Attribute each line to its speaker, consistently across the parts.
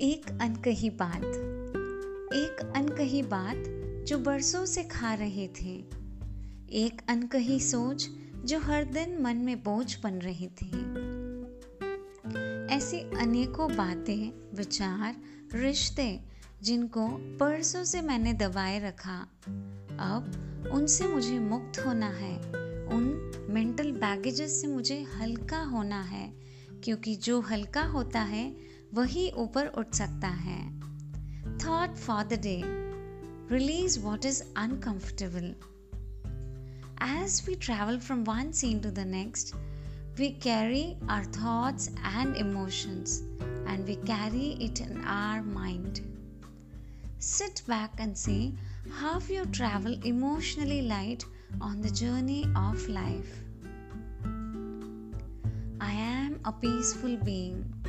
Speaker 1: अनकही बात, एक अनकही बात जो बरसों से खा रहे थे, एक अनकही सोच जो हर दिन मन में बोझ बन रही थी। ऐसी अनेकों बातें, विचार, रिश्ते जिनको परसों से मैंने दबाए रखा, अब उनसे मुझे मुक्त होना है, उन मेंटल बैगेजेस से मुझे हल्का होना है, क्योंकि जो हल्का होता है वही ऊपर उठ सकता है। Thought for the day realise what is uncomfortable as we travel from one scene to the next we carry our thought and emotions and we carry it in our mind sit back and see how you travel emotionally light on the journey of life I am a peaceful being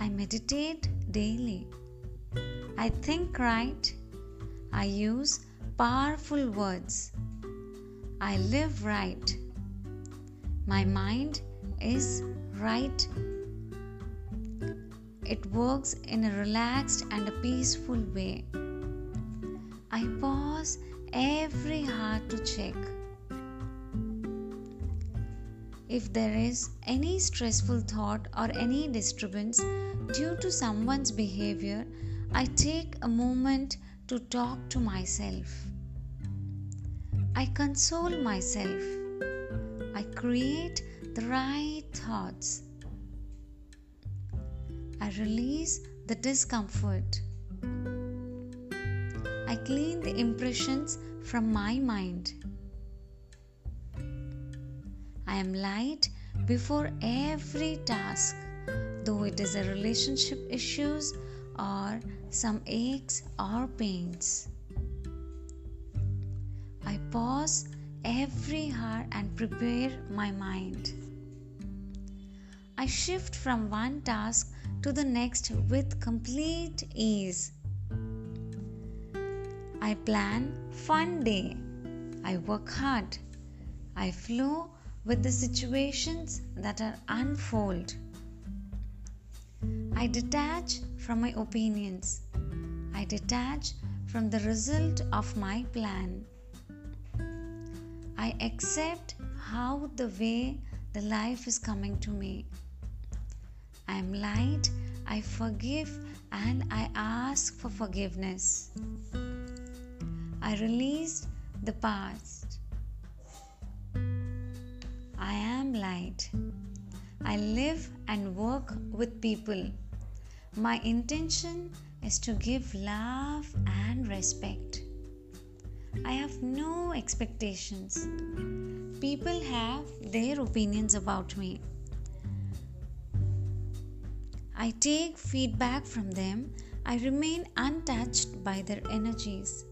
Speaker 1: I meditate daily. I think right. I use powerful words. I live right. My mind is right. It works in a relaxed and a peaceful way. I pause every hour to check. If there is any stressful thought or any disturbance due to someone's behavior, I take a moment to talk to myself. I console myself. I create the right thoughts. I release the discomfort. I clean the impressions from my mind. I am light before every task, though it is a relationship issues or some aches or pains. I pause every hour and prepare my mind. I shift from one task to the next with complete ease. I plan fun day. I work hard. I flow with the situations that are unfold. I detach from my opinions. I detach from the result of my plan. I accept how the way the life is coming to me. I am light, I forgive, and I ask for forgiveness. I release the past. I am light. I live and work with people. My intention is to give love and respect. I have no expectations. People have their opinions about me. I take feedback from them. I remain untouched by their energies.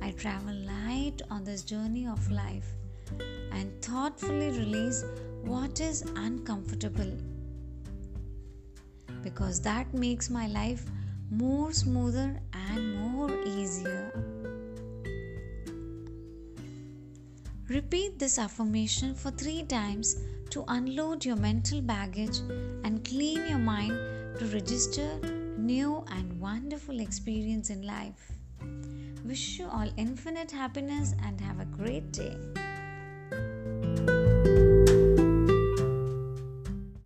Speaker 1: I travel light on this journey of life and thoughtfully release what is uncomfortable because that makes my life more smoother and more easier. Repeat this affirmation for three times to unload your mental baggage and clean your mind to register new and wonderful experience in life. Wish you all infinite happiness and have a great day.